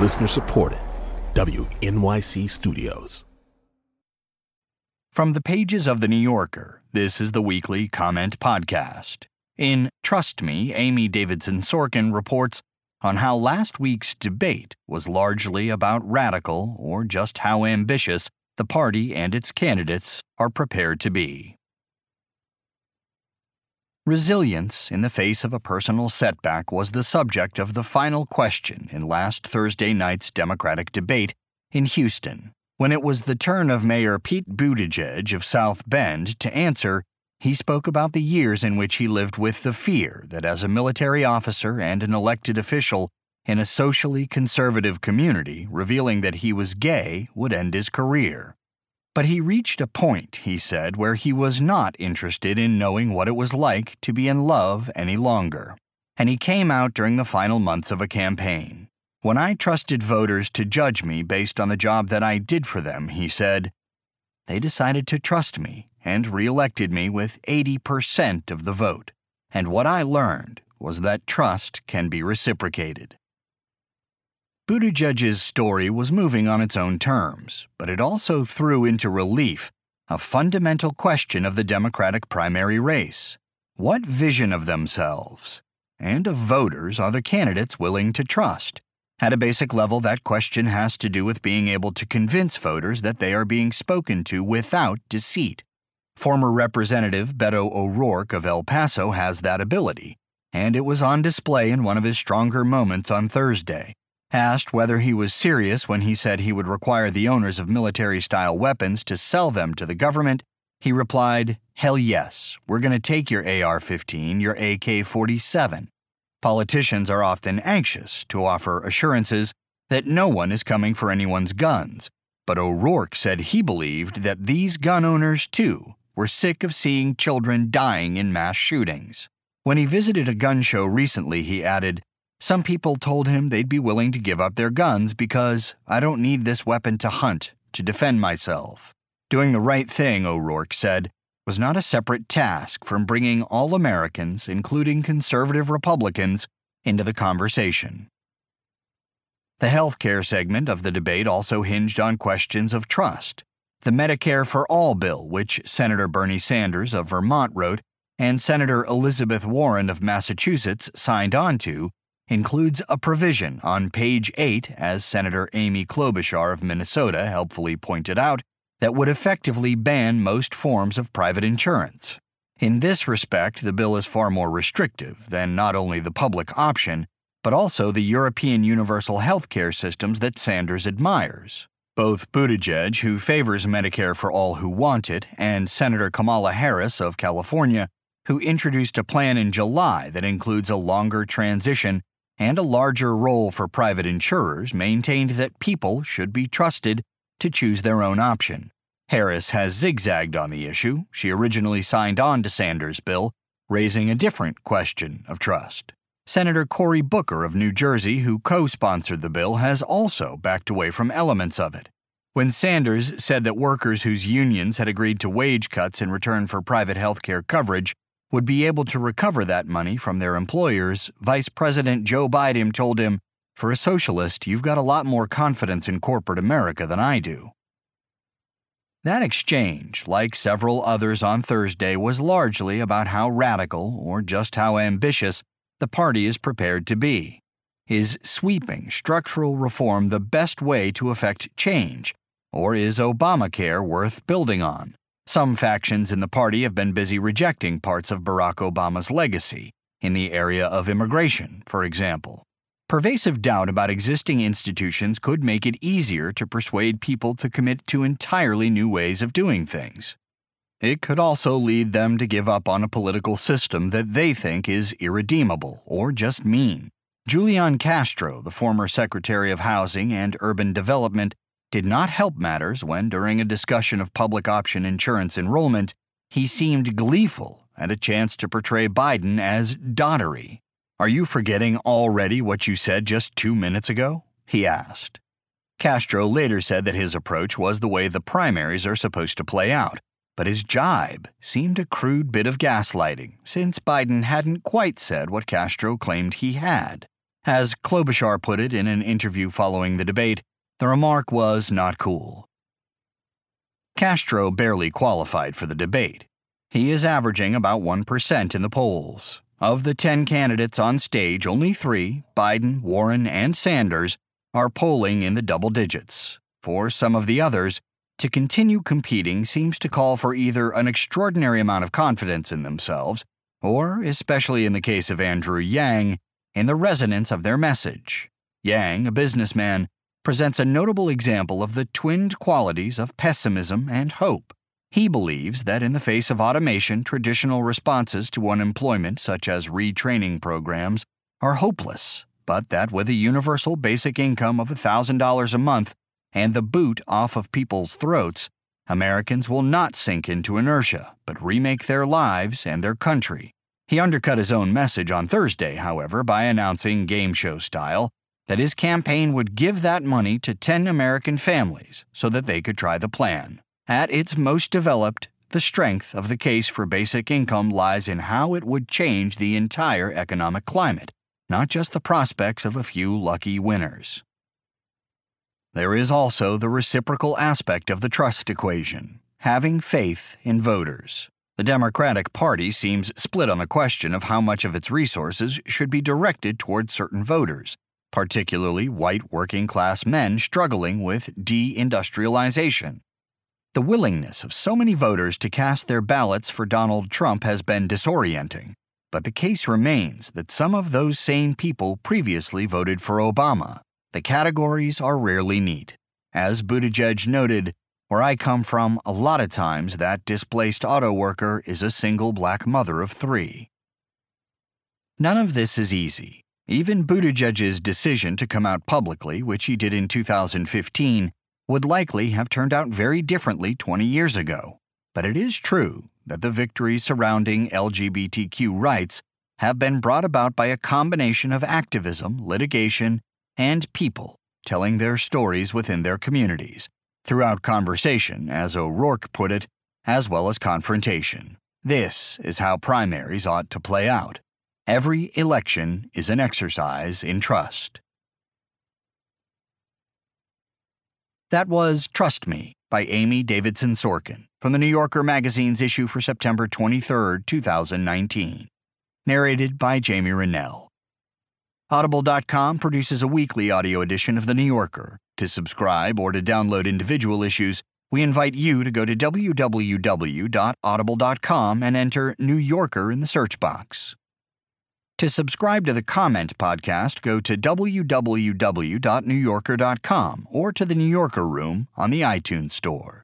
Listener supported. WNYC Studios. From the pages of The New Yorker, this is the weekly comment podcast. In Trust Me, Amy Davidson Sorkin reports on how last week's debate was largely about radical or just how ambitious the party and its candidates are prepared to be. Resilience in the face of a personal setback was the subject of the final question in last Thursday night's Democratic debate in Houston. When it was the turn of Mayor Pete Buttigieg of South Bend to answer, he spoke about the years in which he lived with the fear that as a military officer and an elected official in a socially conservative community, revealing that he was gay would end his career. But he reached a point, he said, where he was not interested in knowing what it was like to be in love any longer. And he came out during the final months of a campaign. When I trusted voters to judge me based on the job that I did for them, he said, they decided to trust me and reelected me with 80% of the vote. And what I learned was that trust can be reciprocated. Buttigieg's story was moving on its own terms, but it also threw into relief a fundamental question of the Democratic primary race. What vision of themselves and of voters are the candidates willing to trust? At a basic level, that question has to do with being able to convince voters that they are being spoken to without deceit. Former Representative Beto O'Rourke of El Paso has that ability, and it was on display in one of his stronger moments on Thursday. Asked whether he was serious when he said he would require the owners of military style weapons to sell them to the government, he replied, Hell yes, we're going to take your AR 15, your AK 47. Politicians are often anxious to offer assurances that no one is coming for anyone's guns, but O'Rourke said he believed that these gun owners, too, were sick of seeing children dying in mass shootings. When he visited a gun show recently, he added, some people told him they'd be willing to give up their guns because I don't need this weapon to hunt, to defend myself. Doing the right thing, O'Rourke said, was not a separate task from bringing all Americans, including conservative Republicans, into the conversation. The healthcare segment of the debate also hinged on questions of trust. The Medicare for All bill, which Senator Bernie Sanders of Vermont wrote and Senator Elizabeth Warren of Massachusetts signed on to, includes a provision on page 8, as Senator Amy Klobuchar of Minnesota helpfully pointed out, that would effectively ban most forms of private insurance. In this respect, the bill is far more restrictive than not only the public option, but also the European universal health care systems that Sanders admires. Both Buttigieg, who favors Medicare for all who want it, and Senator Kamala Harris of California, who introduced a plan in July that includes a longer transition and a larger role for private insurers maintained that people should be trusted to choose their own option. Harris has zigzagged on the issue. She originally signed on to Sanders' bill, raising a different question of trust. Senator Cory Booker of New Jersey, who co sponsored the bill, has also backed away from elements of it. When Sanders said that workers whose unions had agreed to wage cuts in return for private health care coverage would be able to recover that money from their employers, Vice President Joe Biden told him, For a socialist, you've got a lot more confidence in corporate America than I do. That exchange, like several others on Thursday, was largely about how radical, or just how ambitious, the party is prepared to be. Is sweeping structural reform the best way to effect change, or is Obamacare worth building on? Some factions in the party have been busy rejecting parts of Barack Obama's legacy, in the area of immigration, for example. Pervasive doubt about existing institutions could make it easier to persuade people to commit to entirely new ways of doing things. It could also lead them to give up on a political system that they think is irredeemable or just mean. Julian Castro, the former Secretary of Housing and Urban Development, did not help matters when, during a discussion of public option insurance enrollment, he seemed gleeful at a chance to portray Biden as dottery. Are you forgetting already what you said just two minutes ago? he asked. Castro later said that his approach was the way the primaries are supposed to play out, but his jibe seemed a crude bit of gaslighting, since Biden hadn't quite said what Castro claimed he had. As Klobuchar put it in an interview following the debate, the remark was not cool. Castro barely qualified for the debate. He is averaging about 1% in the polls. Of the 10 candidates on stage, only three, Biden, Warren, and Sanders, are polling in the double digits. For some of the others, to continue competing seems to call for either an extraordinary amount of confidence in themselves, or, especially in the case of Andrew Yang, in the resonance of their message. Yang, a businessman, presents a notable example of the twinned qualities of pessimism and hope. He believes that in the face of automation, traditional responses to unemployment, such as retraining programs, are hopeless, but that with a universal basic income of $1,000 a month and the boot off of people's throats, Americans will not sink into inertia, but remake their lives and their country. He undercut his own message on Thursday, however, by announcing game show style that his campaign would give that money to 10 American families so that they could try the plan. At its most developed, the strength of the case for basic income lies in how it would change the entire economic climate, not just the prospects of a few lucky winners. There is also the reciprocal aspect of the trust equation having faith in voters. The Democratic Party seems split on the question of how much of its resources should be directed toward certain voters, particularly white working class men struggling with deindustrialization. The willingness of so many voters to cast their ballots for Donald Trump has been disorienting, but the case remains that some of those same people previously voted for Obama. The categories are rarely neat. As Buttigieg noted, where I come from, a lot of times that displaced auto worker is a single black mother of three. None of this is easy. Even Buttigieg's decision to come out publicly, which he did in 2015, would likely have turned out very differently 20 years ago. But it is true that the victories surrounding LGBTQ rights have been brought about by a combination of activism, litigation, and people telling their stories within their communities, throughout conversation, as O'Rourke put it, as well as confrontation. This is how primaries ought to play out. Every election is an exercise in trust. That was Trust Me by Amy Davidson Sorkin from the New Yorker magazine's issue for September 23, 2019. Narrated by Jamie Rennell. Audible.com produces a weekly audio edition of The New Yorker. To subscribe or to download individual issues, we invite you to go to www.audible.com and enter New Yorker in the search box. To subscribe to the Comment podcast, go to www.newyorker.com or to the New Yorker Room on the iTunes Store.